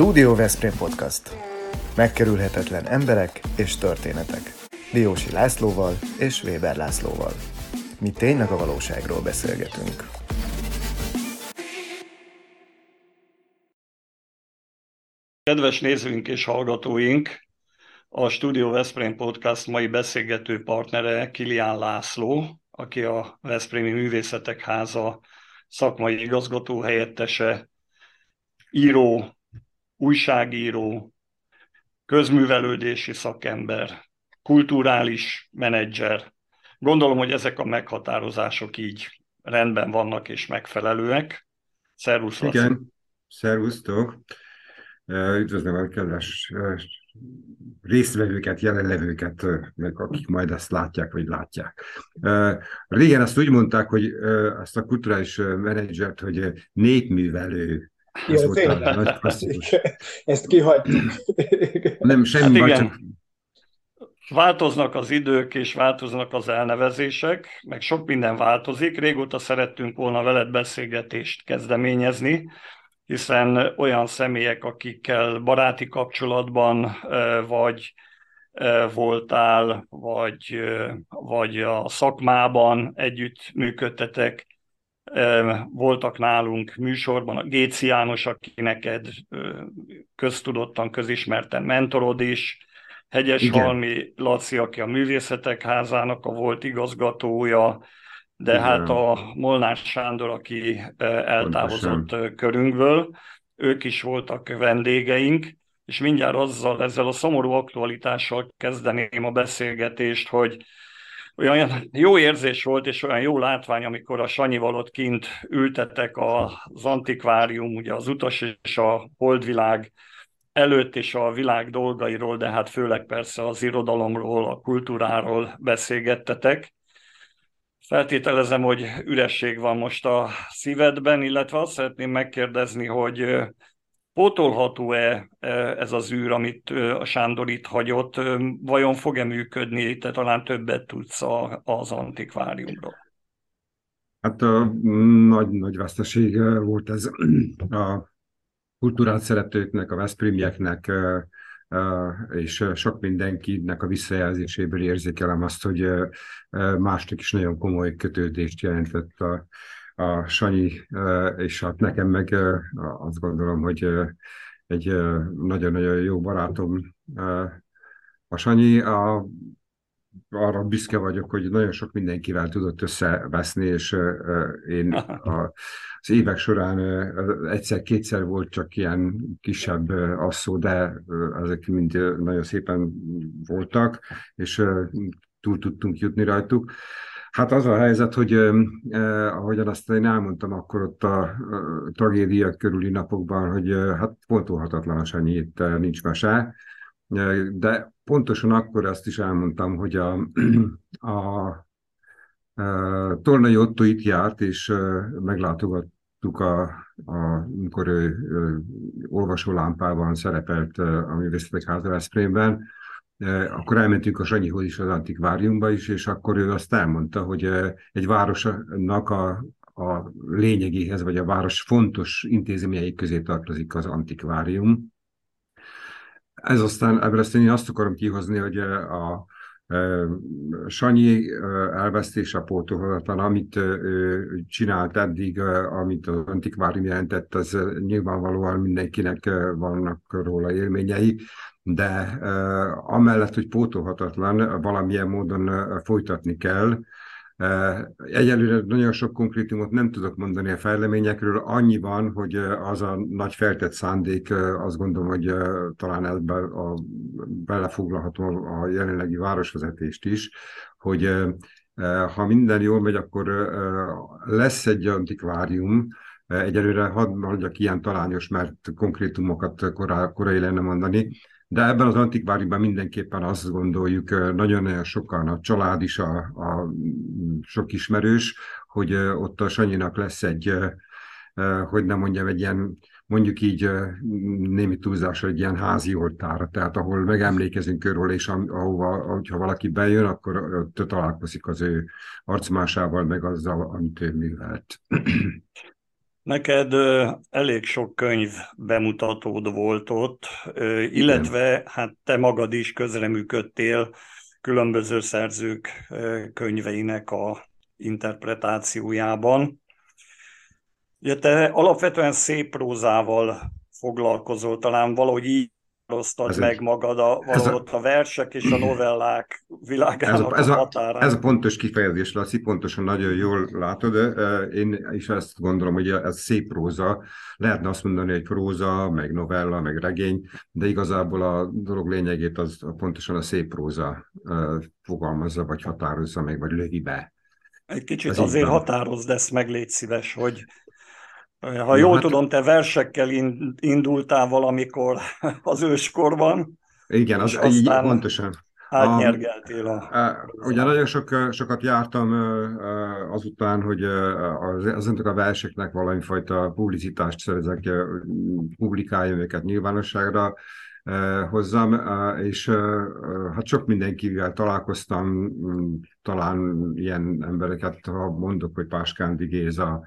Studio Veszprém Podcast. Megkerülhetetlen emberek és történetek. Diósi Lászlóval és Weber Lászlóval. Mi tényleg a valóságról beszélgetünk. Kedves nézőink és hallgatóink, a Studio Veszprém Podcast mai beszélgető partnere Kilián László, aki a Veszprémi Művészetek Háza szakmai igazgató helyettese, író, újságíró, közművelődési szakember, kulturális menedzser. Gondolom, hogy ezek a meghatározások így rendben vannak és megfelelőek. Szervusz, Igen, szervusztok. Üdvözlöm a kedves résztvevőket, jelenlevőket, meg akik majd ezt látják, vagy látják. Régen azt úgy mondták, hogy ezt a kulturális menedzsert, hogy népművelő ez volt a nagy Ezt kihagytuk. Nem, semmi hát csak... Változnak az idők, és változnak az elnevezések, meg sok minden változik. Régóta szerettünk volna veled beszélgetést kezdeményezni, hiszen olyan személyek, akikkel baráti kapcsolatban vagy voltál, vagy, vagy a szakmában együtt működtetek, voltak nálunk műsorban a Géci János, aki neked köztudottan, közismerten mentorod is, Hegyes Igen. Halmi Laci, aki a Művészetek Házának a volt igazgatója, de Igen. hát a Molnár Sándor, aki eltávozott Pontosan. körünkből, ők is voltak vendégeink, és mindjárt azzal, ezzel a szomorú aktualitással kezdeném a beszélgetést, hogy olyan jó érzés volt, és olyan jó látvány, amikor a Sanyival ott kint ültetek az antikvárium, ugye az utas és a holdvilág előtt és a világ dolgairól, de hát főleg persze az irodalomról, a kultúráról beszélgettetek. Feltételezem, hogy üresség van most a szívedben, illetve azt szeretném megkérdezni, hogy Pótolható-e e, ez az űr, amit a Sándor itt hagyott? Vajon fog-e működni? Te talán többet tudsz az antikváriumról. Hát a nagy, nagy veszteség volt ez a kultúrát szeretőknek, a Veszprémieknek, és sok mindenkinek a visszajelzéséből érzékelem azt, hogy másnak is nagyon komoly kötődést jelentett a, a Sanyi, és hát nekem meg azt gondolom, hogy egy nagyon-nagyon jó barátom a Sanyi, a, arra büszke vagyok, hogy nagyon sok mindenkivel tudott összeveszni, és én a, az évek során egyszer-kétszer volt csak ilyen kisebb asszó, de ezek mind nagyon szépen voltak, és túl tudtunk jutni rajtuk. Hát az a helyzet, hogy eh, ahogyan azt én elmondtam akkor ott a, a tragédia körüli napokban, hogy eh, hát pontolhatatlan a Sanyi, itt eh, nincs mese, de pontosan akkor ezt is elmondtam, hogy a, a, a Tornai Otto itt járt, és meglátogattuk a, a, amikor ő, ő olvasólámpában szerepelt a Művészetek Háza Veszprémben, akkor elmentünk a Sanyihoz is az antikváriumba is, és akkor ő azt elmondta, hogy egy városnak a, a lényegéhez, vagy a város fontos intézményei közé tartozik az antikvárium. Ez aztán, ebből aztán én azt akarom kihozni, hogy a, Sanyi elvesztése pótolhatatlan, amit ő csinált eddig, amit az antikvárium jelentett, az nyilvánvalóan mindenkinek vannak róla élményei, de amellett, hogy pótolhatatlan, valamilyen módon folytatni kell. Egyelőre nagyon sok konkrétumot nem tudok mondani a fejleményekről, annyi van, hogy az a nagy feltett szándék, azt gondolom, hogy talán ebbe a, belefoglalhatom a, jelenlegi városvezetést is, hogy ha minden jól megy, akkor lesz egy antikvárium, Egyelőre hadd mondjak ilyen talányos, mert konkrétumokat korai lenne mondani, de ebben az antikváriumban mindenképpen azt gondoljuk, nagyon-nagyon sokan, a család is, a, a sok ismerős, hogy ott a Sanyinak lesz egy, hogy nem mondjam, egy ilyen, mondjuk így némi túlzásra egy ilyen házi oltára, tehát ahol megemlékezünk őről, és ahova, hogyha valaki bejön, akkor ott találkozik az ő arcmásával, meg azzal, amit ő művelt. Neked elég sok könyv bemutatód volt ott, illetve Igen. hát te magad is közreműködtél különböző szerzők könyveinek a interpretációjában. Ugye te alapvetően szép prózával foglalkozol, talán valahogy így osztad meg egy, magad a, valahogy a, a versek és a novellák világának ez a, ez a, határán. Ez a pontos kifejezés, Laci, pontosan nagyon jól látod. Én is ezt gondolom, hogy ez szép próza. Lehetne azt mondani, hogy próza, meg novella, meg regény, de igazából a dolog lényegét az pontosan a szép próza fogalmazza, vagy határozza meg, vagy lövi be. Egy kicsit ez azért határozd ezt meg, légy szíves, hogy ha jól hát... tudom, te versekkel indultál valamikor az őskorban. Igen, az, így pontosan. Átnyergeltél a... a ugye nagyon sok, sokat jártam azután, hogy az, azoknak a verseknek valami fajta publicitást szerezek, publikáljam őket nyilvánosságra hozzam, és hát sok mindenkivel találkoztam, talán ilyen embereket, ha mondok, hogy Páskándi Géza,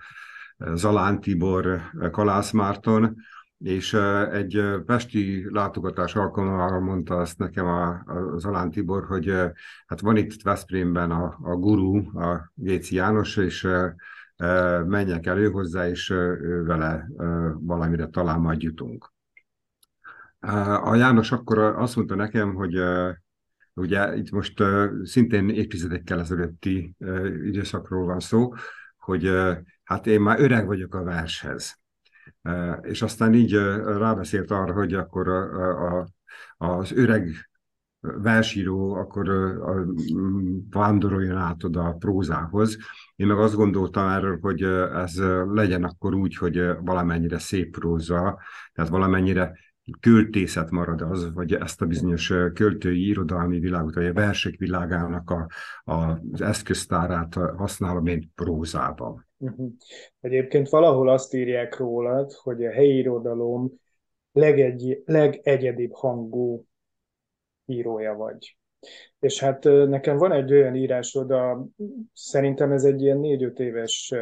Zalán Tibor, Kalász Márton, és egy pesti látogatás alkalmával mondta azt nekem a, a Zalán Tibor, hogy hát van itt Veszprémben a, a guru, a Géci János, és menjek elő hozzá, és vele valamire talán majd jutunk. A János akkor azt mondta nekem, hogy ugye itt most szintén évtizedekkel ezelőtti időszakról van szó, hogy hát én már öreg vagyok a vershez. És aztán így rábeszélt arra, hogy akkor a, a, az öreg versíró akkor a, vándoroljon át oda a prózához. Én meg azt gondoltam erről, hogy ez legyen akkor úgy, hogy valamennyire szép próza, tehát valamennyire költészet marad az, vagy ezt a bizonyos költői irodalmi világot, vagy a versek világának a, a, az eszköztárát használom én prózában. Uh-huh. Egyébként valahol azt írják rólad, hogy a helyi irodalom legegy, legegyedibb hangú írója vagy. És hát nekem van egy olyan írásod, a, szerintem ez egy ilyen négy-öt éves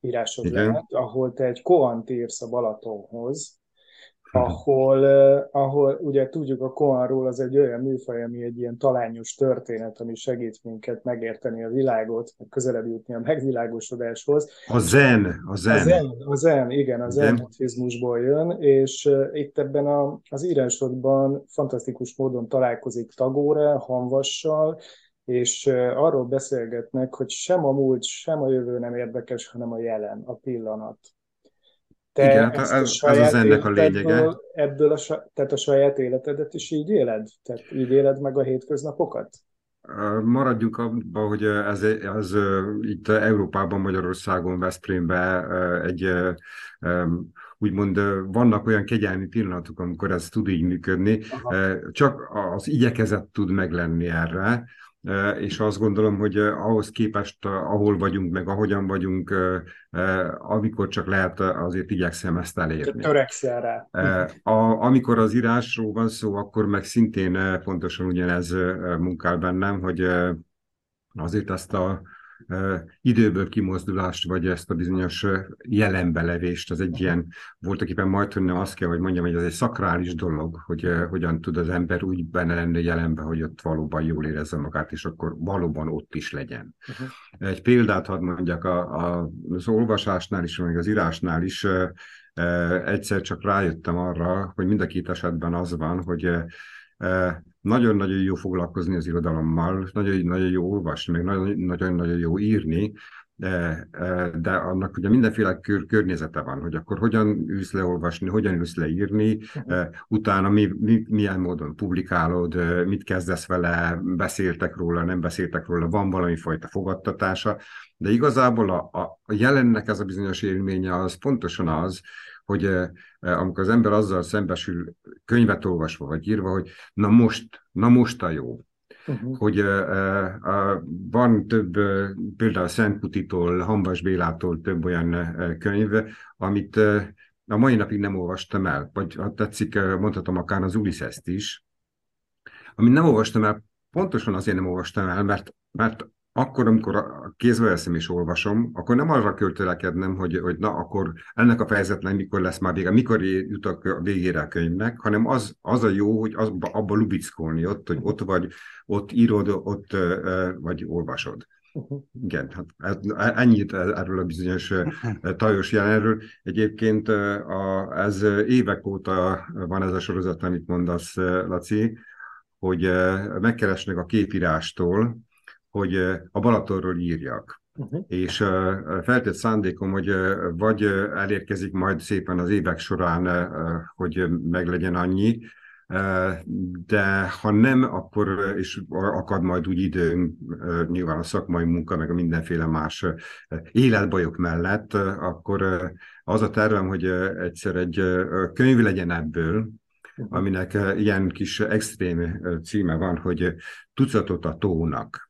írásod Igen. lehet, ahol te egy koant írsz a Balatonhoz, ahol, ahol ugye tudjuk a Koanról, az egy olyan műfaj, ami egy ilyen talányos történet, ami segít minket megérteni a világot, közelebb jutni a megvilágosodáshoz. A zen, a zen. A zen, a zen igen, a zen jön, és itt ebben a, az írásodban fantasztikus módon találkozik Tagore, Hanvassal, és arról beszélgetnek, hogy sem a múlt, sem a jövő nem érdekes, hanem a jelen, a pillanat. Te Igen, ez, ez az ennek a lényege. Ebből a, tehát a saját életedet is így éled? Tehát így éled meg a hétköznapokat? Maradjunk abban, hogy ez, ez itt Európában, Magyarországon, Veszprémben egy úgymond vannak olyan kegyelmi pillanatok, amikor ez tud így működni, Aha. csak az igyekezet tud meglenni erre, és azt gondolom, hogy ahhoz képest, ahol vagyunk, meg ahogyan vagyunk, amikor csak lehet, azért igyekszem ezt elérni. Törekszel rá. A, amikor az írásról van szó, akkor meg szintén pontosan ugyanez munkál bennem, hogy azért ezt a időből kimozdulást, vagy ezt a bizonyos jelenbelevést, az egy ilyen, voltak éppen majd hogy azt kell, hogy mondjam, hogy ez egy szakrális dolog, hogy hogyan tud az ember úgy benne lenni jelenbe, hogy ott valóban jól érezze magát, és akkor valóban ott is legyen. Uh-huh. Egy példát hadd mondjak, a, a, az olvasásnál is, meg az írásnál is egyszer csak rájöttem arra, hogy mind a két esetben az van, hogy nagyon-nagyon jó foglalkozni az irodalommal, nagyon-nagyon jó olvasni, meg nagyon-nagyon jó írni, de, de annak ugye mindenféle kör, környezete van, hogy akkor hogyan ülsz le olvasni, hogyan ülsz le írni, uh-huh. utána mi, mi, milyen módon publikálod, mit kezdesz vele, beszéltek róla, nem beszéltek róla, van valami fajta fogadtatása, de igazából a, a jelennek ez a bizonyos élménye az pontosan az, hogy eh, amikor az ember azzal szembesül könyvet olvasva vagy írva, hogy na most, na most a jó. Uh-huh. Hogy uh, uh, van több, uh, például Szent Putitól, Hambas Bélától több olyan uh, könyv, amit uh, a mai napig nem olvastam el, vagy ha tetszik, uh, mondhatom akár az Ulysses-t is, amit nem olvastam el, pontosan azért nem olvastam el, mert, mert akkor, amikor kézbe veszem és olvasom, akkor nem arra költelekednem, hogy, hogy na, akkor ennek a fejezetnek mikor lesz már vége, mikor jutok a végére a könyvnek, hanem az, az a jó, hogy az, abba lubickolni ott, hogy ott vagy, ott írod, ott vagy olvasod. Uh-huh. Igen, hát ennyit erről a bizonyos tajos jelenről. Egyébként a, ez évek óta van ez a sorozat, amit mondasz, Laci, hogy megkeresnek a képírástól, hogy a Balatonról írjak. Uh-huh. És feltett szándékom, hogy vagy elérkezik majd szépen az évek során, hogy meglegyen annyi, de ha nem, akkor és akad majd úgy időm, nyilván a szakmai munka, meg a mindenféle más életbajok mellett, akkor az a tervem, hogy egyszer egy könyv legyen ebből, uh-huh. aminek ilyen kis extrém címe van, hogy Tucatot a tónak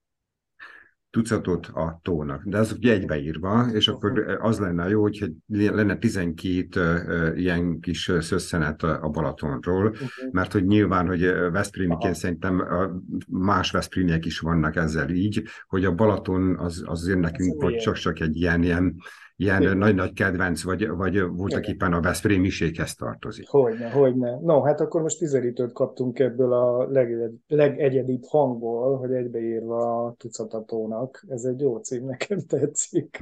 tucatot a tónak. De az ugye egybeírva, és akkor az lenne jó, hogy lenne 12 ilyen kis szösszenet a Balatonról, mert hogy nyilván, hogy Veszprémiként szerintem más Veszprémiek is vannak ezzel így, hogy a Balaton az, az azért nekünk hogy csak, csak egy ilyen, ilyen ilyen nagy-nagy kedvenc, vagy, vagy voltak éppen a Veszprémiséghez tartozik. Hogyne, hogyne. No, hát akkor most tizenítőt kaptunk ebből a legegyed, legegyedibb hangból, hogy egybeírva a tucatatónak. Ez egy jó cím, nekem tetszik.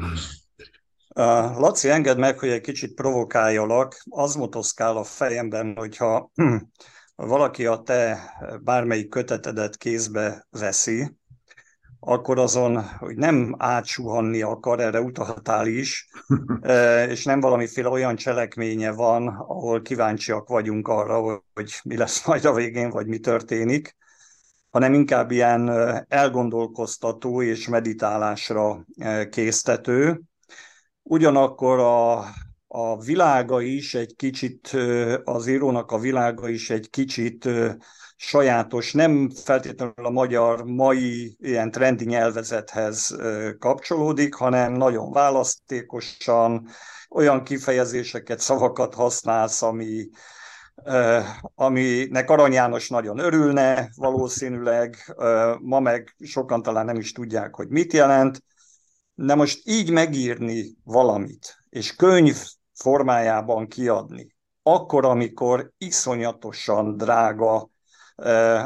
Uh, Laci, engedd meg, hogy egy kicsit provokáljalak. Az motoszkál a fejemben, hogyha valaki a te bármelyik kötetedet kézbe veszi, akkor azon, hogy nem átsuhanni akar, erre utaltál is, és nem valamiféle olyan cselekménye van, ahol kíváncsiak vagyunk arra, hogy mi lesz majd a végén, vagy mi történik, hanem inkább ilyen elgondolkoztató és meditálásra késztető. Ugyanakkor a, a világa is egy kicsit, az írónak a világa is egy kicsit sajátos, nem feltétlenül a magyar mai ilyen trendi nyelvezethez kapcsolódik, hanem nagyon választékosan olyan kifejezéseket, szavakat használsz, ami, aminek Arany János nagyon örülne valószínűleg, ma meg sokan talán nem is tudják, hogy mit jelent. De most így megírni valamit, és könyv formájában kiadni, akkor, amikor iszonyatosan drága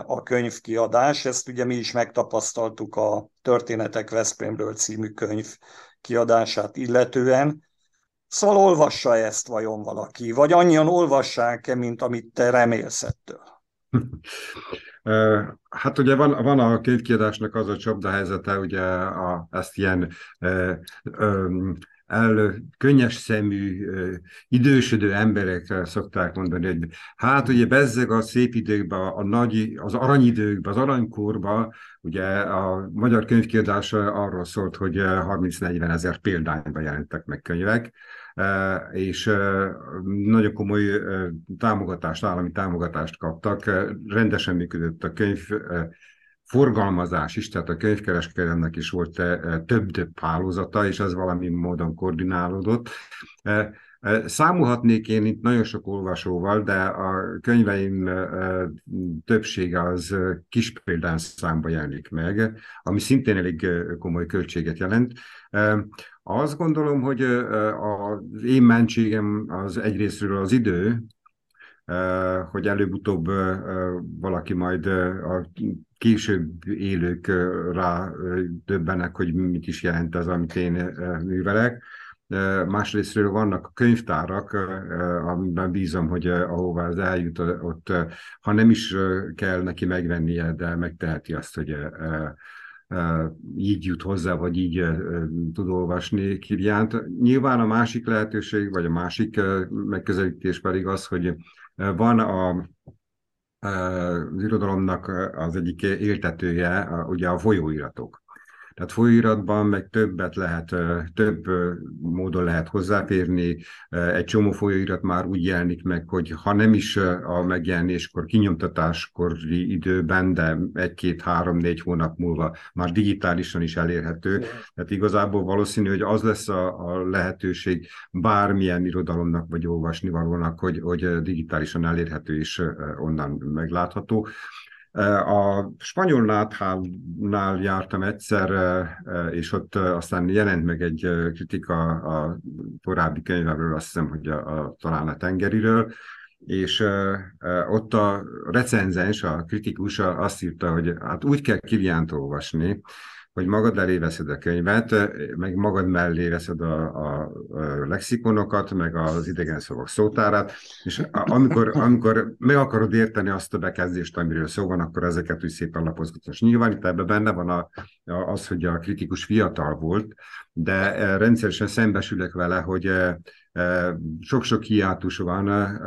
a könyvkiadás. Ezt ugye mi is megtapasztaltuk a Történetek Veszprémről című könyv kiadását illetően. Szóval olvassa ezt vajon valaki, vagy annyian olvassák-e, mint amit te remélsz ettől? Hát ugye van, van a könyvkiadásnak az a csapdahelyzete, ugye a, ezt ilyen el, könnyes szemű, idősödő emberek szokták mondani, hogy hát ugye bezzeg a szép időkben, a nagy, az aranyidőkben, az aranykorban, ugye a magyar könyvkiadás arról szólt, hogy 30-40 ezer példányban jelentek meg könyvek, és nagyon komoly támogatást, állami támogatást kaptak, rendesen működött a könyv forgalmazás is, tehát a könyvkereskedelemnek is volt eh, több-több hálózata, és ez valami módon koordinálódott. Eh, eh, számolhatnék én itt nagyon sok olvasóval, de a könyveim többsége az kis példán számba jelenik meg, ami szintén elég komoly költséget jelent. Azt gondolom, hogy az én mentségem az egyrésztről az idő, hogy előbb-utóbb valaki majd a később élők rá döbbenek, hogy mit is jelent az, amit én művelek. Másrésztről vannak könyvtárak, amiben bízom, hogy ahová az eljut, ott ha nem is kell neki megvennie, de megteheti azt, hogy így jut hozzá, vagy így tud olvasni Kiriánt. Nyilván a másik lehetőség, vagy a másik megközelítés pedig az, hogy van a az irodalomnak az egyik éltetője, ugye a folyóiratok. Tehát folyóiratban meg többet lehet, több módon lehet hozzáférni. Egy csomó folyóirat már úgy jelenik meg, hogy ha nem is a megjelenéskor, kinyomtatáskori időben, de egy-két, három, négy hónap múlva már digitálisan is elérhető. Tehát igazából valószínű, hogy az lesz a, a lehetőség bármilyen irodalomnak vagy olvasnivalónak, hogy, hogy digitálisan elérhető és onnan meglátható. A spanyol náthálnál jártam egyszer, és ott aztán jelent meg egy kritika a korábbi könyvemről, azt hiszem, hogy a, a, talán a tengeriről, és ott a recenzens, a kritikus azt írta, hogy hát úgy kell Kiliánt olvasni, hogy magad elé veszed a könyvet, meg magad mellé veszed a, a, a lexikonokat, meg az idegen szavak szótárát, és amikor, amikor meg akarod érteni azt a bekezdést, amiről szó van, akkor ezeket úgy szépen lapozgatod. Nyilván itt ebben benne van a, a, az, hogy a kritikus fiatal volt, de rendszeresen szembesülök vele, hogy sok-sok hiátus van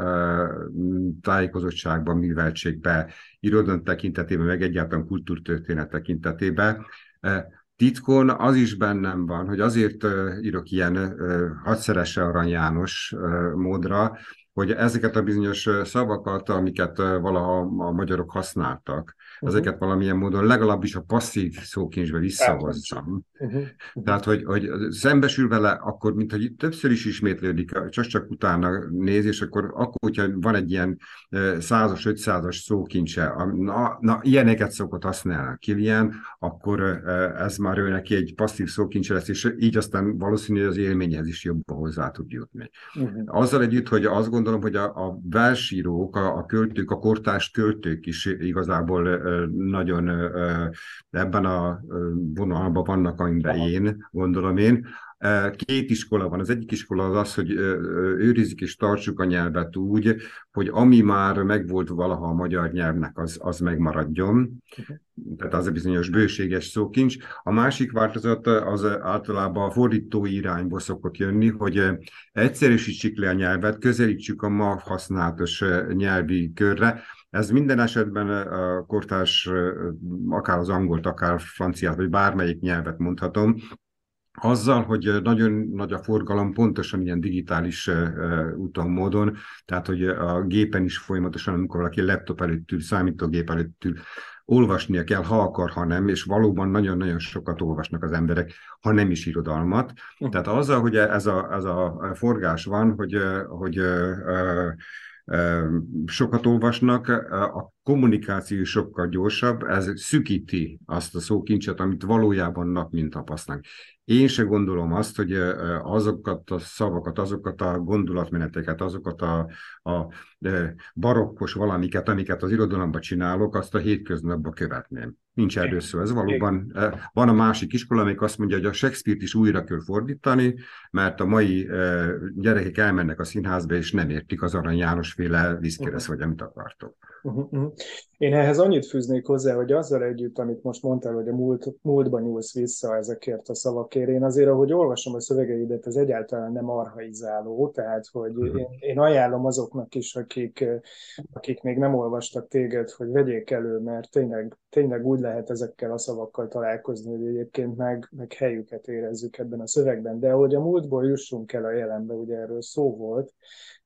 tájékozottságban, műveltségben, irodon tekintetében, meg egyáltalán kultúrtörténet tekintetében. Titkon az is bennem van, hogy azért írok ilyen hadszerese Arany János módra, hogy ezeket a bizonyos szavakat, amiket valaha a magyarok használtak, uh-huh. ezeket valamilyen módon legalábbis a passzív szókincsbe visszahozzam. Uh-huh. Tehát, hogy, hogy szembesül vele, akkor, mint hogy többször is ismétlődik, csak csak utána néz, és akkor, akkor hogyha van egy ilyen százas, ötszázas szókincse, na, na, ilyeneket szokott használni Kilian, akkor ez már ő neki egy passzív szókincse lesz, és így aztán valószínű, hogy az élményhez is jobban hozzá tud jutni. Uh-huh. Azzal együtt, hogy azt gondolom, hogy a, a versírók, a, a költők, a kortárs költők is igazából nagyon ebben a vonalban vannak, amiben én gondolom én. Két iskola van. Az egyik iskola az az, hogy őrizik és tartsuk a nyelvet úgy, hogy ami már megvolt valaha a magyar nyelvnek, az, az megmaradjon. Tehát az a bizonyos bőséges szókincs. A másik változat az általában a fordítói irányból szokott jönni, hogy egyszerűsítsük le a nyelvet, közelítsük a ma használatos nyelvi körre, ez minden esetben a kortárs, akár az angolt, akár franciát, vagy bármelyik nyelvet mondhatom, azzal, hogy nagyon nagy a forgalom, pontosan ilyen digitális úton, módon, tehát hogy a gépen is folyamatosan, amikor valaki laptop előtt ül, számítógép előtt ül, olvasnia kell, ha akar, ha nem, és valóban nagyon-nagyon sokat olvasnak az emberek, ha nem is irodalmat. Uh-huh. Tehát azzal, hogy ez a, ez a forgás van, hogy, hogy sokat olvasnak, a kommunikáció sokkal gyorsabb, ez szükíti azt a szókincset, amit valójában nap mint tapasztalnak. Én se gondolom azt, hogy azokat a szavakat, azokat a gondolatmeneteket, azokat a, a barokkos valamiket, amiket az irodalomban csinálok, azt a hétköznapban követném. Nincs erről szó. Ez valóban, van a másik iskola, amelyik azt mondja, hogy a Shakespeare-t is újra kell fordítani, mert a mai gyerekek elmennek a színházba, és nem értik az Arany János féle viszkéresz, vagy amit akartok. Uh-huh, uh-huh. Én ehhez annyit fűznék hozzá, hogy azzal együtt, amit most mondtál, hogy a múlt, múltban nyúlsz vissza ezekért a szavakért, én azért, ahogy olvasom a szövegeidet, ez egyáltalán nem arhaizáló, tehát hogy uh-huh. én, én ajánlom azoknak is, akik, akik még nem olvastak téged, hogy vegyék elő, mert tényleg, tényleg úgy lehet ezekkel a szavakkal találkozni, hogy egyébként meg, meg helyüket érezzük ebben a szövegben. De hogy a múltból jussunk el a jelenbe, ugye erről szó volt,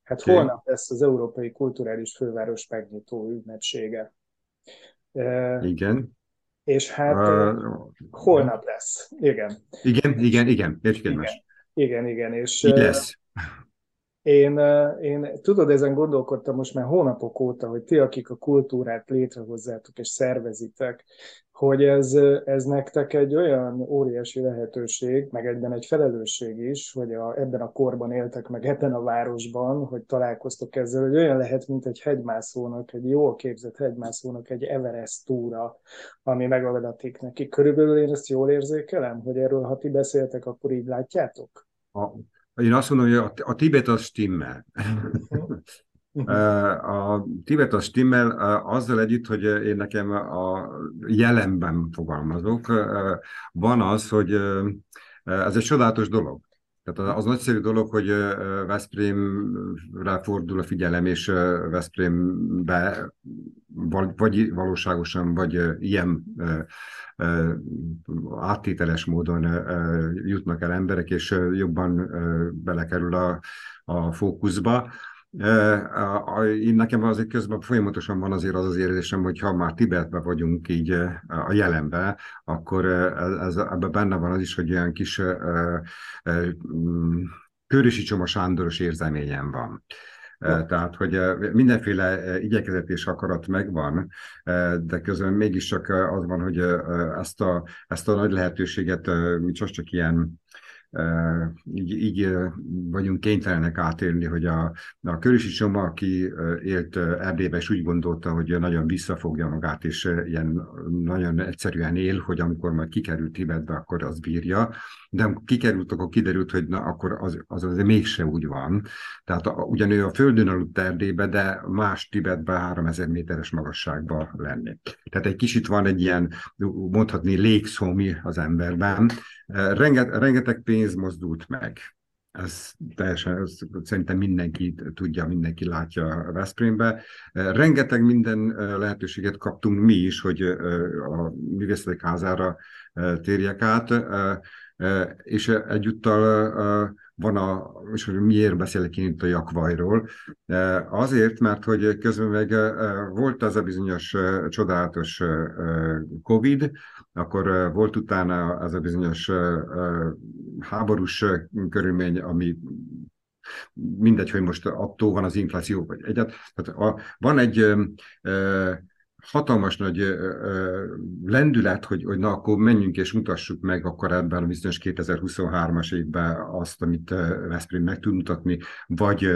Hát okay. holnap lesz az Európai Kulturális Főváros megnyitó ünnepsége. Igen. És hát uh, holnap lesz. Igen. Igen, igen, igen. Értjük egymást. Igen, igen. És, Mi lesz? Én, én tudod, ezen gondolkodtam most már hónapok óta, hogy ti, akik a kultúrát létrehozzátok és szervezitek, hogy ez, ez nektek egy olyan óriási lehetőség, meg egyben egy felelősség is, hogy a, ebben a korban éltek meg ebben a városban, hogy találkoztok ezzel, hogy olyan lehet, mint egy hegymászónak, egy jól képzett hegymászónak egy Everest túra, ami megadatik neki. Körülbelül én ezt jól érzékelem, hogy erről, ha ti beszéltek, akkor így látjátok? A, én azt mondom, hogy a, a Tibet az stimmel. A Tibet az stimmel azzal együtt, hogy én nekem a jelenben fogalmazok, van az, hogy ez egy csodálatos dolog. Tehát az nagyszerű dolog, hogy Veszprémre fordul a figyelem, és Veszprémbe vagy valóságosan, vagy ilyen áttételes módon jutnak el emberek, és jobban belekerül a, a fókuszba. Én nekem azért közben folyamatosan van azért az az érzésem, hogy ha már Tibetben vagyunk így a jelenben, akkor ez, ebben benne van az is, hogy olyan kis Körösi Csoma Sándoros érzeményem van. Tehát, hogy mindenféle igyekezet és akarat megvan, de közben mégis csak az van, hogy ezt a, ezt a nagy lehetőséget mi csak ilyen így, így vagyunk kénytelenek átélni, hogy a, a Körösi Csoma, aki élt Erdélybe, és úgy gondolta, hogy nagyon visszafogja magát, és ilyen nagyon egyszerűen él, hogy amikor majd kikerült Tibetbe, akkor az bírja, de amikor kikerült, akkor kiderült, hogy na, akkor az, az azért mégse úgy van. Tehát a, ugyan a földön aludt Erdélybe, de más Tibetbe 3000 méteres magasságban lenni. Tehát egy kicsit van egy ilyen, mondhatni, légszómi az emberben, Renget, rengeteg pénz mozdult meg. Ez teljesen, ez szerintem mindenki tudja, mindenki látja a Veszprémbe. Rengeteg minden lehetőséget kaptunk mi is, hogy a művészetek házára térjek át, és egyúttal van a, és miért beszélek én itt a jakvajról, azért, mert hogy közben meg volt az a bizonyos csodálatos Covid, akkor volt utána az a bizonyos háborús körülmény, ami mindegy, hogy most attól van az infláció, vagy egyet. Tehát a, van egy hatalmas nagy lendület, hogy, hogy na akkor menjünk és mutassuk meg akkor ebben a bizonyos 2023-as évben azt, amit Veszprém meg tud mutatni, vagy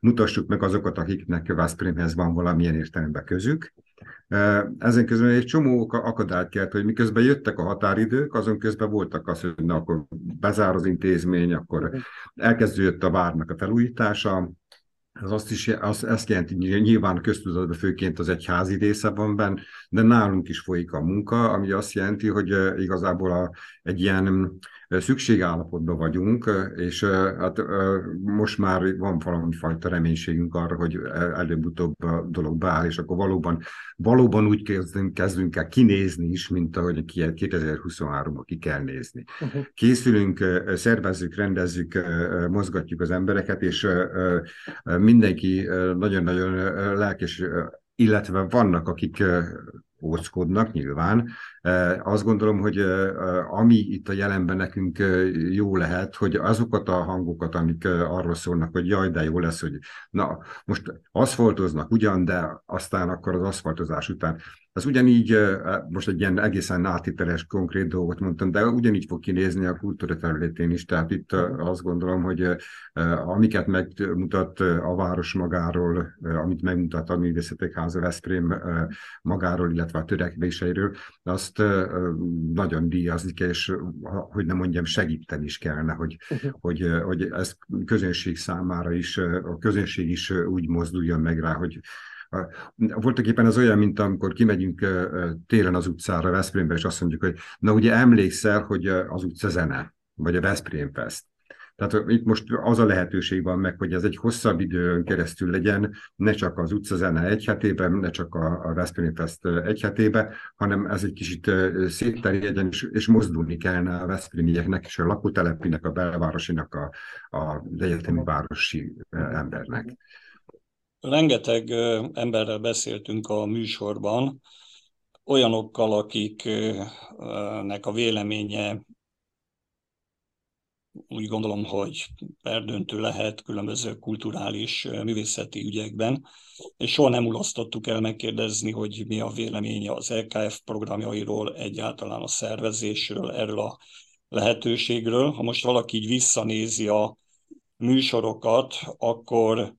mutassuk meg azokat, akiknek Veszprémhez van valamilyen értelemben közük. Ezen közben egy csomó akadályt kelt, hogy miközben jöttek a határidők, azon közben voltak az, hogy na, akkor bezár az intézmény, akkor elkezdődött a várnak a felújítása, az azt is, az, ezt jelenti, nyilván köztudatban főként az egyházi része van benne, de nálunk is folyik a munka, ami azt jelenti, hogy igazából a, egy ilyen szükségállapotban vagyunk, és hát most már van valami fajta reménységünk arra, hogy előbb-utóbb a dolog beáll, és akkor valóban, valóban úgy kezdünk, kezdünk el kinézni is, mint ahogy 2023-ban ki kell nézni. Uh-huh. Készülünk, szervezzük, rendezzük, mozgatjuk az embereket, és mindenki nagyon-nagyon lelkes illetve vannak, akik óckodnak nyilván. Azt gondolom, hogy ami itt a jelenben nekünk jó lehet, hogy azokat a hangokat, amik arról szólnak, hogy jaj, de jó lesz, hogy na, most aszfaltoznak ugyan, de aztán akkor az aszfaltozás után az ugyanígy, most egy ilyen egészen átiteles, konkrét dolgot mondtam, de ugyanígy fog kinézni a kultúra területén is. Tehát itt azt gondolom, hogy amiket megmutat a város magáról, amit megmutat a Művészetek Háza Veszprém magáról, illetve a törekvéseiről, azt nagyon díjazni kell, és hogy nem mondjam, segíteni is kellene, hogy, uh-huh. hogy, hogy ez közönség számára is, a közönség is úgy mozduljon meg rá, hogy voltak éppen az olyan, mint amikor kimegyünk télen az utcára, Veszprémbe, és azt mondjuk, hogy na ugye emlékszel, hogy az utca zene, vagy a Veszprém Fest. Tehát itt most az a lehetőség van meg, hogy ez egy hosszabb időn keresztül legyen, ne csak az utcazene egy hetében, ne csak a, a Veszprém Fest egy hetében, hanem ez egy kicsit szétterjedjen, és, és mozdulni kellene a Veszprémieknek és a lakótelepinek, a belvárosinak, a, a, egyetemi városi embernek. Rengeteg emberrel beszéltünk a műsorban, olyanokkal, akiknek a véleménye úgy gondolom, hogy perdöntő lehet különböző kulturális művészeti ügyekben, és soha nem ulasztottuk el megkérdezni, hogy mi a véleménye az LKF programjairól, egyáltalán a szervezésről, erről a lehetőségről. Ha most valaki így visszanézi a műsorokat, akkor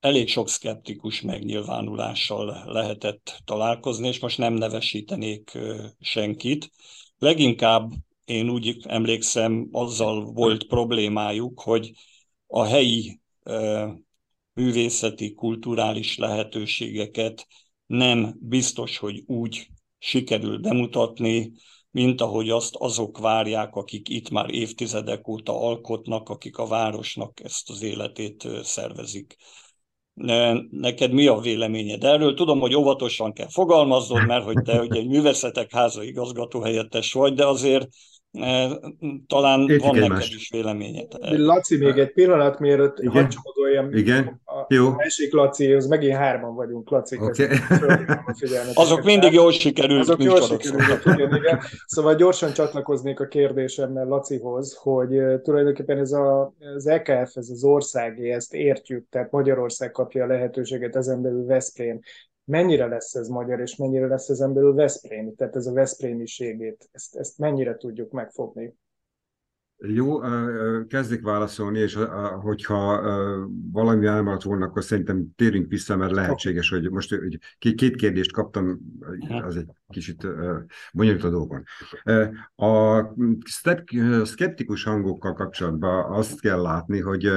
elég sok szkeptikus megnyilvánulással lehetett találkozni, és most nem nevesítenék senkit. Leginkább én úgy emlékszem, azzal volt problémájuk, hogy a helyi művészeti, kulturális lehetőségeket nem biztos, hogy úgy sikerül bemutatni, mint ahogy azt azok várják, akik itt már évtizedek óta alkotnak, akik a városnak ezt az életét szervezik. Neked mi a véleményed erről? Tudom, hogy óvatosan kell fogalmaznod, mert hogy te ugye művészetek háza igazgató helyettes vagy, de azért talán Értik van egymást. neked is véleményed. Laci, még egy pillanat, mielőtt Igen? Igen? A, Jó. A másik Laci, az megint hárman vagyunk, Laci. Okay. Azok mindig jól sikerült. Azok jól sikerült, igen, igen. Szóval gyorsan csatlakoznék a kérdésemmel Lacihoz, hogy tulajdonképpen ez a, az EKF, ez az országé, ezt értjük, tehát Magyarország kapja a lehetőséget, ezen belül Veszprém mennyire lesz ez magyar, és mennyire lesz ezen belül Veszprém, tehát ez a Veszprémiségét, ezt, ezt mennyire tudjuk megfogni? Jó, kezdik válaszolni, és hogyha valami elmaradt volna, akkor szerintem térünk vissza, mert lehetséges, hogy most két kérdést kaptam, az egy kicsit bonyolult a dolgon. A szkeptikus hangokkal kapcsolatban azt kell látni, hogy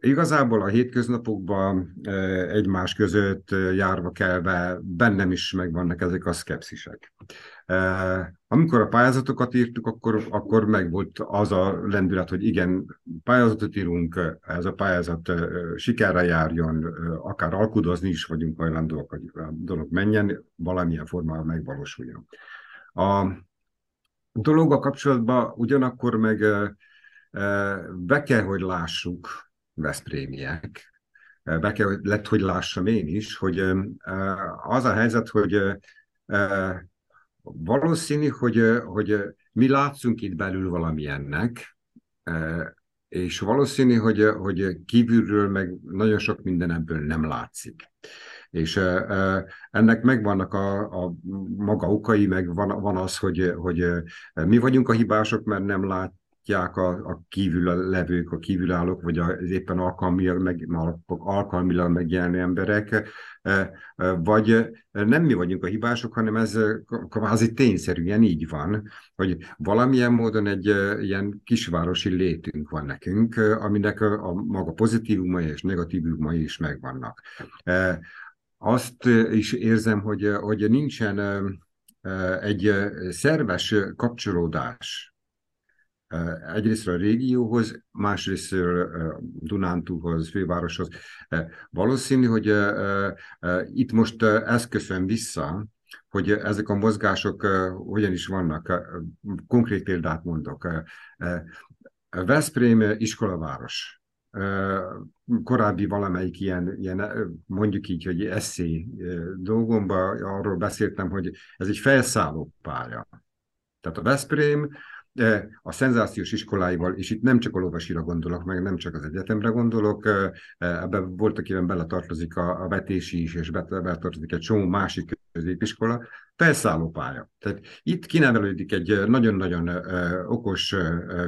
Igazából a hétköznapokban egymás között járva kelve bennem is megvannak ezek a szkepszisek. Amikor a pályázatokat írtuk, akkor, akkor megvolt az a lendület, hogy igen, pályázatot írunk, ez a pályázat sikerre járjon, akár alkudozni is vagyunk hajlandóak, hogy a dolog menjen, valamilyen formában megvalósuljon. A dologgal kapcsolatban ugyanakkor meg be kell, hogy lássuk, Veszprémiek. Be kell, hogy lett, hogy lássam én is, hogy az a helyzet, hogy valószínű, hogy, hogy mi látszunk itt belül valamilyennek, és valószínű, hogy, hogy kívülről meg nagyon sok minden ebből nem látszik. És ennek megvannak a, a maga okai, meg van, van az, hogy, hogy mi vagyunk a hibások, mert nem lát, látják a, a kívül levők, a kívülállók, vagy az éppen alkalmilag, meg, alkalmilag megjelenő emberek, e, e, vagy nem mi vagyunk a hibások, hanem ez kvázi tényszerűen így van, hogy valamilyen módon egy e, ilyen kisvárosi létünk van nekünk, aminek a, a maga pozitívumai és negatívumai is megvannak. Azt is érzem, hogy, hogy nincsen egy szerves kapcsolódás egyrészt a régióhoz, másrészt Dunántúlhoz, fővároshoz. Valószínű, hogy itt most ez köszön vissza, hogy ezek a mozgások hogyan is vannak. Konkrét példát mondok. Veszprém iskolaváros. Korábbi valamelyik ilyen, ilyen mondjuk így, hogy eszé dolgomban arról beszéltem, hogy ez egy felszálló pálya. Tehát a Veszprém a szenzációs iskoláival, és itt nem csak a lovasira gondolok, meg nem csak az egyetemre gondolok, ebben voltak éven beletartozik a, a vetési is, és beletartozik egy csomó másik középiskola, felszálló pálya. Tehát itt kinevelődik egy nagyon-nagyon okos,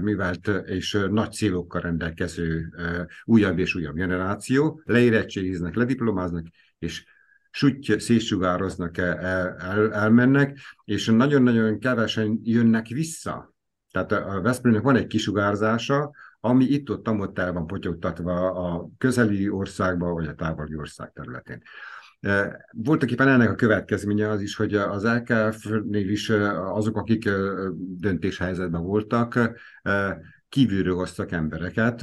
művelt és nagy célokkal rendelkező újabb és újabb generáció, leérettségiznek, lediplomáznak, és sütty szétsugároznak, el, el, elmennek, és nagyon-nagyon kevesen jönnek vissza tehát a Veszprémnek van egy kisugárzása, ami itt-ott amott el van potyogtatva a közeli országban, vagy a távoli ország területén. E, voltak éppen ennek a következménye az is, hogy az LKF-nél is e, azok, akik e, döntéshelyzetben voltak, kívülről hoztak embereket.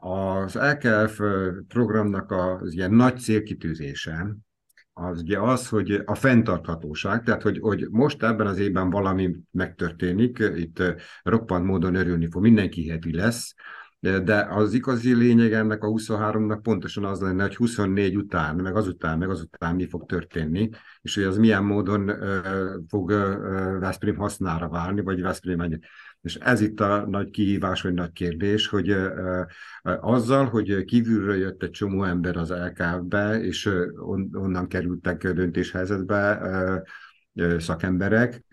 Az LKF programnak az ilyen nagy célkitűzése, az ugye az, hogy a fenntarthatóság, tehát hogy, hogy most ebben az évben valami megtörténik, itt roppant módon örülni fog, mindenki heti lesz, de az igazi lényeg ennek a 23-nak pontosan az lenne, hogy 24 után, meg azután, meg azután mi fog történni, és hogy az milyen módon fog Veszprém hasznára válni, vagy Veszprém és ez itt a nagy kihívás, vagy nagy kérdés, hogy azzal, hogy kívülről jött egy csomó ember az LKF-be, és onnan kerültek döntéshelyzetbe szakemberek,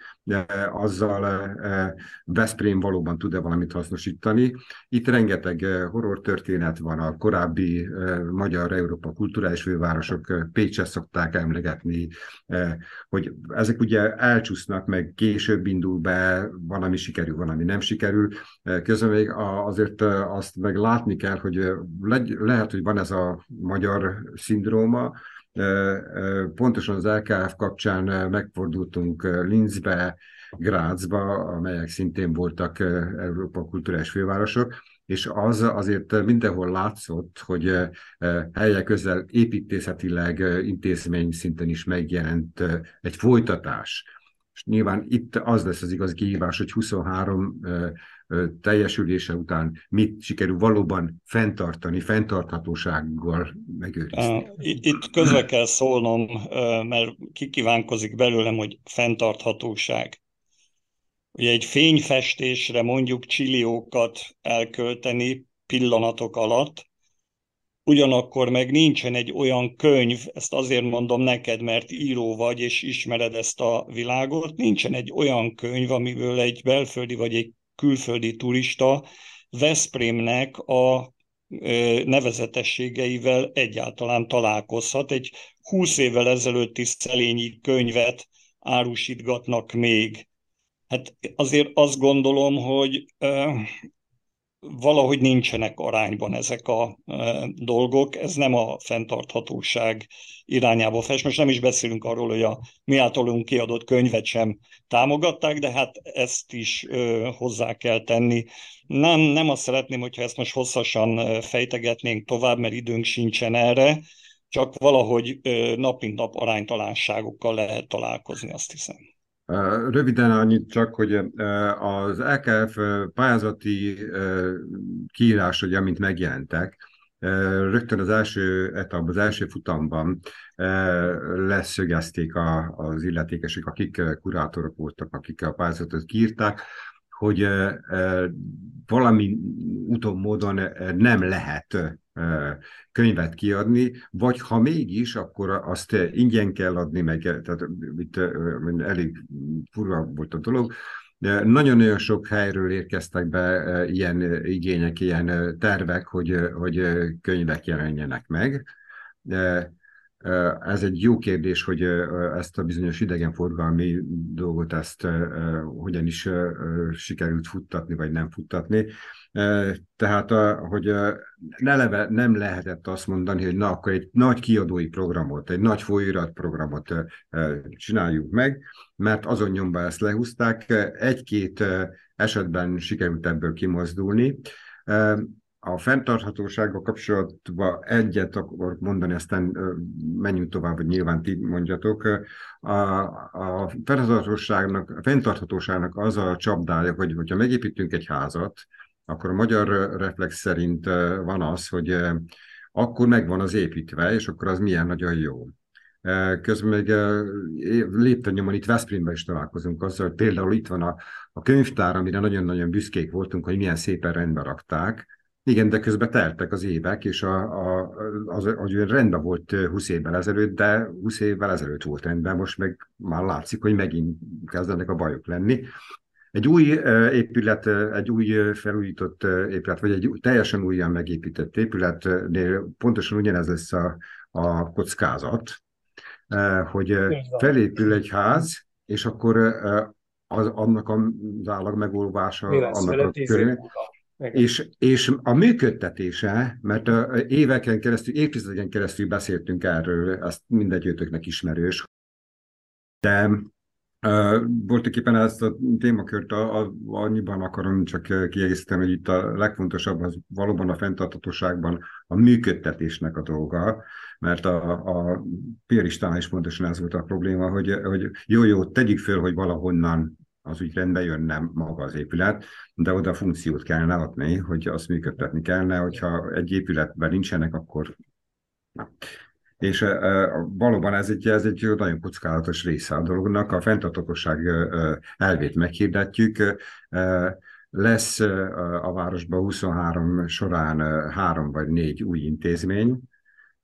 azzal Veszprém valóban tud-e valamit hasznosítani. Itt rengeteg horror történet van, a korábbi Magyar-Európa kulturális fővárosok Pécset szokták emlegetni, hogy ezek ugye elcsúsznak, meg később indul be, valami sikerül, valami nem sikerül. Közben még azért azt meg látni kell, hogy lehet, hogy van ez a magyar szindróma, Pontosan az LKF kapcsán megfordultunk Linzbe, Grazba, amelyek szintén voltak Európa kulturális fővárosok, és az azért mindenhol látszott, hogy helyek közel építészetileg intézmény szinten is megjelent egy folytatás És nyilván itt az lesz az igazi kihívás, hogy 23 teljesülése után mit sikerül valóban fenntartani, fenntarthatósággal megőrizni. Itt közbe kell szólnom, mert kikívánkozik belőlem, hogy fenntarthatóság. Ugye egy fényfestésre mondjuk csilliókat elkölteni pillanatok alatt, ugyanakkor meg nincsen egy olyan könyv, ezt azért mondom neked, mert író vagy, és ismered ezt a világot, nincsen egy olyan könyv, amiből egy belföldi vagy egy külföldi turista Veszprémnek a nevezetességeivel egyáltalán találkozhat. Egy húsz évvel ezelőtti szelényi könyvet árusítgatnak még. Hát azért azt gondolom, hogy valahogy nincsenek arányban ezek a e, dolgok, ez nem a fenntarthatóság irányába fest. Most nem is beszélünk arról, hogy a mi általunk kiadott könyvet sem támogatták, de hát ezt is e, hozzá kell tenni. Nem, nem azt szeretném, hogyha ezt most hosszasan e, fejtegetnénk tovább, mert időnk sincsen erre, csak valahogy nap mint nap aránytalanságokkal lehet találkozni, azt hiszem. Röviden annyit csak, hogy az LKF pályázati kiírásai, amint megjelentek, rögtön az első etap, az első futamban leszögezték az illetékesek, akik kurátorok voltak, akik a pályázatot kiírták, hogy valami úton, módon nem lehet könyvet kiadni, vagy ha mégis, akkor azt ingyen kell adni, meg tehát itt elég furva volt a dolog, nagyon-nagyon sok helyről érkeztek be ilyen igények, ilyen tervek, hogy, hogy könyvek jelenjenek meg. Ez egy jó kérdés, hogy ezt a bizonyos idegenforgalmi dolgot, ezt hogyan is sikerült futtatni, vagy nem futtatni. Tehát, hogy leve nem lehetett azt mondani, hogy na, akkor egy nagy kiadói programot, egy nagy folyóiratprogramot csináljuk meg, mert azon nyomban ezt lehúzták. Egy-két esetben sikerült ebből kimozdulni. A fenntarthatósággal kapcsolatban egyet akarok mondani, aztán menjünk tovább, hogy nyilván ti mondjatok. A, a fenntarthatóságnak, a fenntarthatóságnak az a csapdája, hogy hogyha megépítünk egy házat, akkor a magyar reflex szerint van az, hogy akkor megvan az építve, és akkor az milyen nagyon jó. Közben még lépten nyomon itt Veszprémben is találkozunk azzal, hogy például itt van a, a könyvtár, amire nagyon-nagyon büszkék voltunk, hogy milyen szépen rendbe rakták, igen, de közben teltek az évek, és a, a, az, az rendben volt 20 évvel ezelőtt, de 20 évvel ezelőtt volt rendben, most meg már látszik, hogy megint kezdenek a bajok lenni. Egy új épület, egy új felújított épület, vagy egy teljesen újjan megépített épületnél pontosan ugyanez lesz a, a kockázat, hogy felépül egy ház, és akkor az, annak az állag megolvása, annak a körülmény, és, és a működtetése, mert éveken keresztül, évtizedeken keresztül beszéltünk erről, ezt mindegyőtöknek ismerős, de uh, voltak éppen ezt a témakört a, a, annyiban akarom csak kiegészíteni, hogy itt a legfontosabb az valóban a fenntartatóságban a működtetésnek a dolga, mert a, a Pieristán is pontosan ez volt a probléma, hogy, hogy jó-jó, tegyük föl, hogy valahonnan az úgy rendbe jönne maga az épület, de oda funkciót kellene adni, hogy azt működtetni kellene, hogyha egy épületben nincsenek, akkor na. És e, valóban ez egy, ez egy nagyon kockázatos része a dolognak. A fenntartatóság e, elvét meghirdetjük. E, lesz a városban 23 során három vagy négy új intézmény,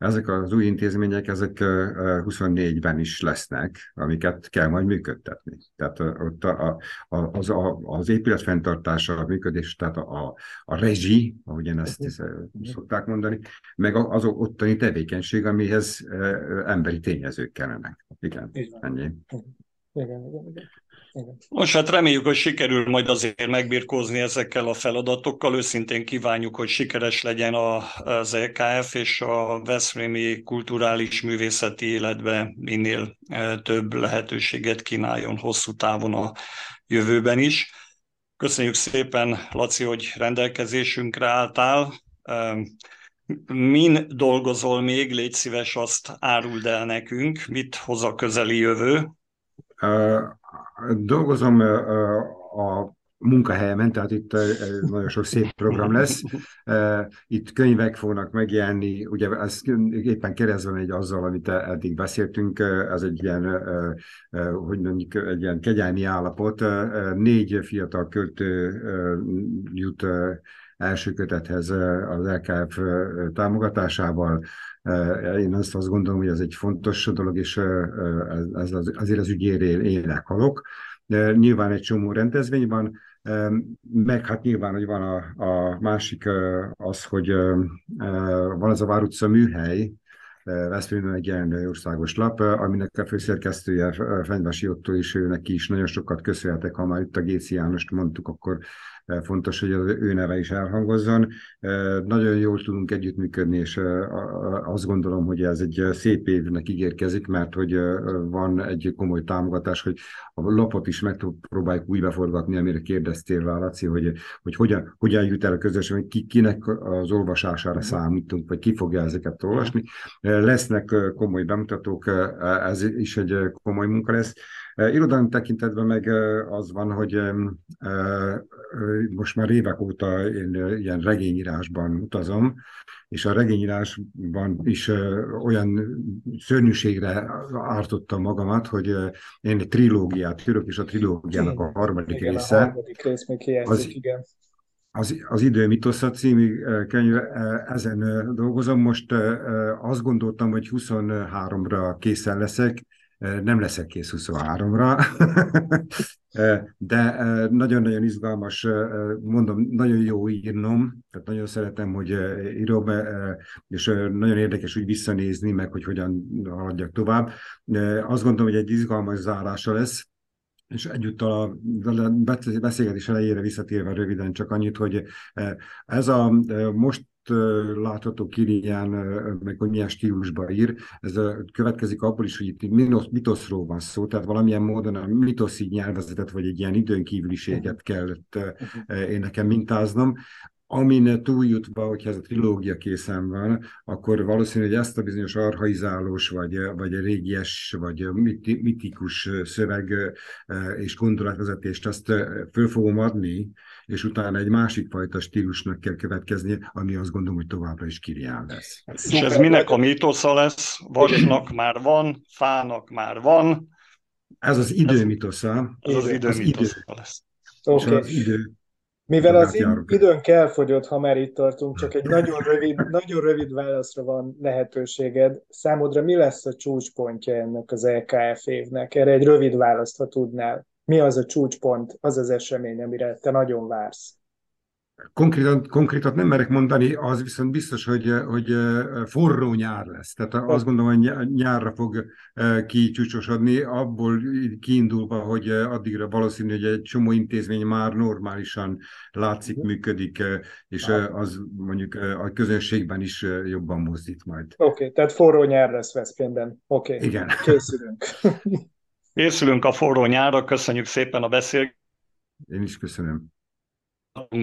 ezek az új intézmények, ezek 24-ben is lesznek, amiket kell majd működtetni. Tehát ott a, a, az, a, az épület fenntartása, a működés, tehát a, a rezsi, ahogyan ezt szokták mondani, meg az ottani tevékenység, amihez emberi tényezők kellenek. Igen, ennyi. Igen, igen, igen. Most hát reméljük, hogy sikerül majd azért megbirkózni ezekkel a feladatokkal. Őszintén kívánjuk, hogy sikeres legyen az EKF és a Veszprémi kulturális művészeti életbe minél e, több lehetőséget kínáljon hosszú távon a jövőben is. Köszönjük szépen, Laci, hogy rendelkezésünkre álltál. E, min dolgozol még? Légy szíves, azt áruld el nekünk. Mit hoz a közeli jövő? Dolgozom a munkahelyemen, tehát itt nagyon sok szép program lesz. Itt könyvek fognak megjelenni, ugye ez éppen keresztben egy azzal, amit eddig beszéltünk, ez egy ilyen, hogy mondjuk, egy ilyen kegyelmi állapot. Négy fiatal költő jut első kötethez az LKF támogatásával. Én azt, azt gondolom, hogy ez egy fontos dolog, és ez, ez azért az ügyérél élek halok. Nyilván egy csomó rendezvény van, meg hát nyilván, hogy van a, a másik az, hogy van az a Vár műhely, Veszprémben egy ilyen országos lap, aminek a főszerkesztője Fenyvesi Otto is, őnek is nagyon sokat köszönhetek, ha már itt a Géci Jánost mondtuk, akkor fontos, hogy az ő neve is elhangozzon. Nagyon jól tudunk együttműködni, és azt gondolom, hogy ez egy szép évnek ígérkezik, mert hogy van egy komoly támogatás, hogy a lapot is megpróbáljuk úgy beforgatni, amire kérdeztél rá, Laci, hogy, hogy hogyan, hogyan jut el a közösség, hogy ki, kinek az olvasására számítunk, vagy ki fogja ezeket olvasni. Lesznek komoly bemutatók, ez is egy komoly munka lesz. Irodalmi tekintetben meg az van, hogy most már évek óta én ilyen regényírásban utazom, és a regényírásban is olyan szörnyűségre ártottam magamat, hogy én egy trilógiát írok, és a trilógiának a harmadik igen, része. A harmadik rész még hiányzik, az, igen. Az, az Idő mitosza című könyv, ezen dolgozom. Most azt gondoltam, hogy 23-ra készen leszek, nem leszek kész 23-ra, de nagyon-nagyon izgalmas, mondom, nagyon jó írnom, tehát nagyon szeretem, hogy írom, és nagyon érdekes úgy visszanézni, meg hogy hogyan haladjak tovább. Azt gondolom, hogy egy izgalmas zárása lesz, és egyúttal a beszélgetés elejére visszatérve röviden csak annyit, hogy ez a most látható Kirián, meg hogy milyen stílusban ír, ez következik abból is, hogy itt mitoszról van szó, tehát valamilyen módon a mitoszi nyelvezetet, vagy egy ilyen időnkívüliséget kellett én nekem mintáznom, amin túljutva, hogyha ez a trilógia készen van, akkor valószínű, hogy ezt a bizonyos arhaizálós, vagy, vagy régies, vagy mitikus szöveg és gondolatvezetést azt föl fogom adni, és utána egy másik fajta stílusnak kell következni, ami azt gondolom, hogy továbbra is kirián lesz. És ez minek a mitosza lesz? Vasnak már van, fának már van. Ez az idő mitosza. Ez az idő mitosza lesz. Okay. az idő mivel az időnk elfogyott, ha már itt tartunk, csak egy nagyon rövid, nagyon rövid válaszra van lehetőséged. Számodra mi lesz a csúcspontja ennek az LKF évnek? Erre egy rövid választ, ha tudnál. Mi az a csúcspont, az az esemény, amire te nagyon vársz? Konkrétan, konkrétat nem merek mondani, az viszont biztos, hogy, hogy forró nyár lesz. Tehát azt gondolom, hogy nyárra fog kicsúcsosodni, abból kiindulva, hogy addigra valószínű, hogy egy csomó intézmény már normálisan látszik, működik, és az mondjuk a közönségben is jobban mozdít majd. Oké, okay, tehát forró nyár lesz Veszprémben. Oké, okay. Igen. készülünk. Készülünk a forró nyárra, köszönjük szépen a beszélgetést. Én is köszönöm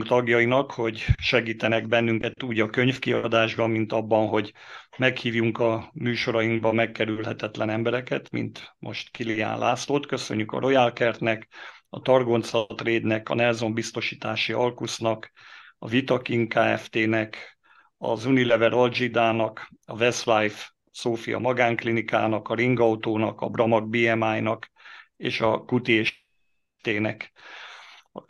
tagjainak, hogy segítenek bennünket úgy a könyvkiadásban, mint abban, hogy meghívjunk a műsorainkba megkerülhetetlen embereket, mint most Kilián Lászlót. Köszönjük a Royal Kertnek, a Targonca Trade-nek, a Nelson Biztosítási Alkusznak, a Vitakin Kft-nek, az Unilever Algidának, a Westlife Szófia Magánklinikának, a Ringautónak, a Bramag BMI-nak és a Kuti és Tének.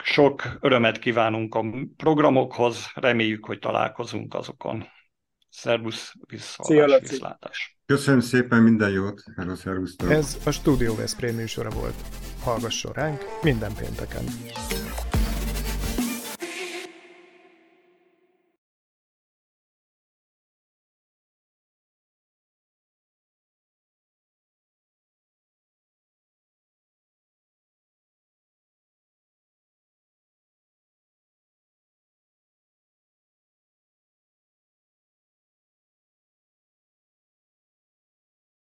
Sok örömet kívánunk a programokhoz, reméljük, hogy találkozunk azokon. Szervusz, vissza, viszlátás. Köszönöm szépen, minden jót, hello, Ez a Studio Veszprém műsora volt. Hallgasson ránk minden pénteken.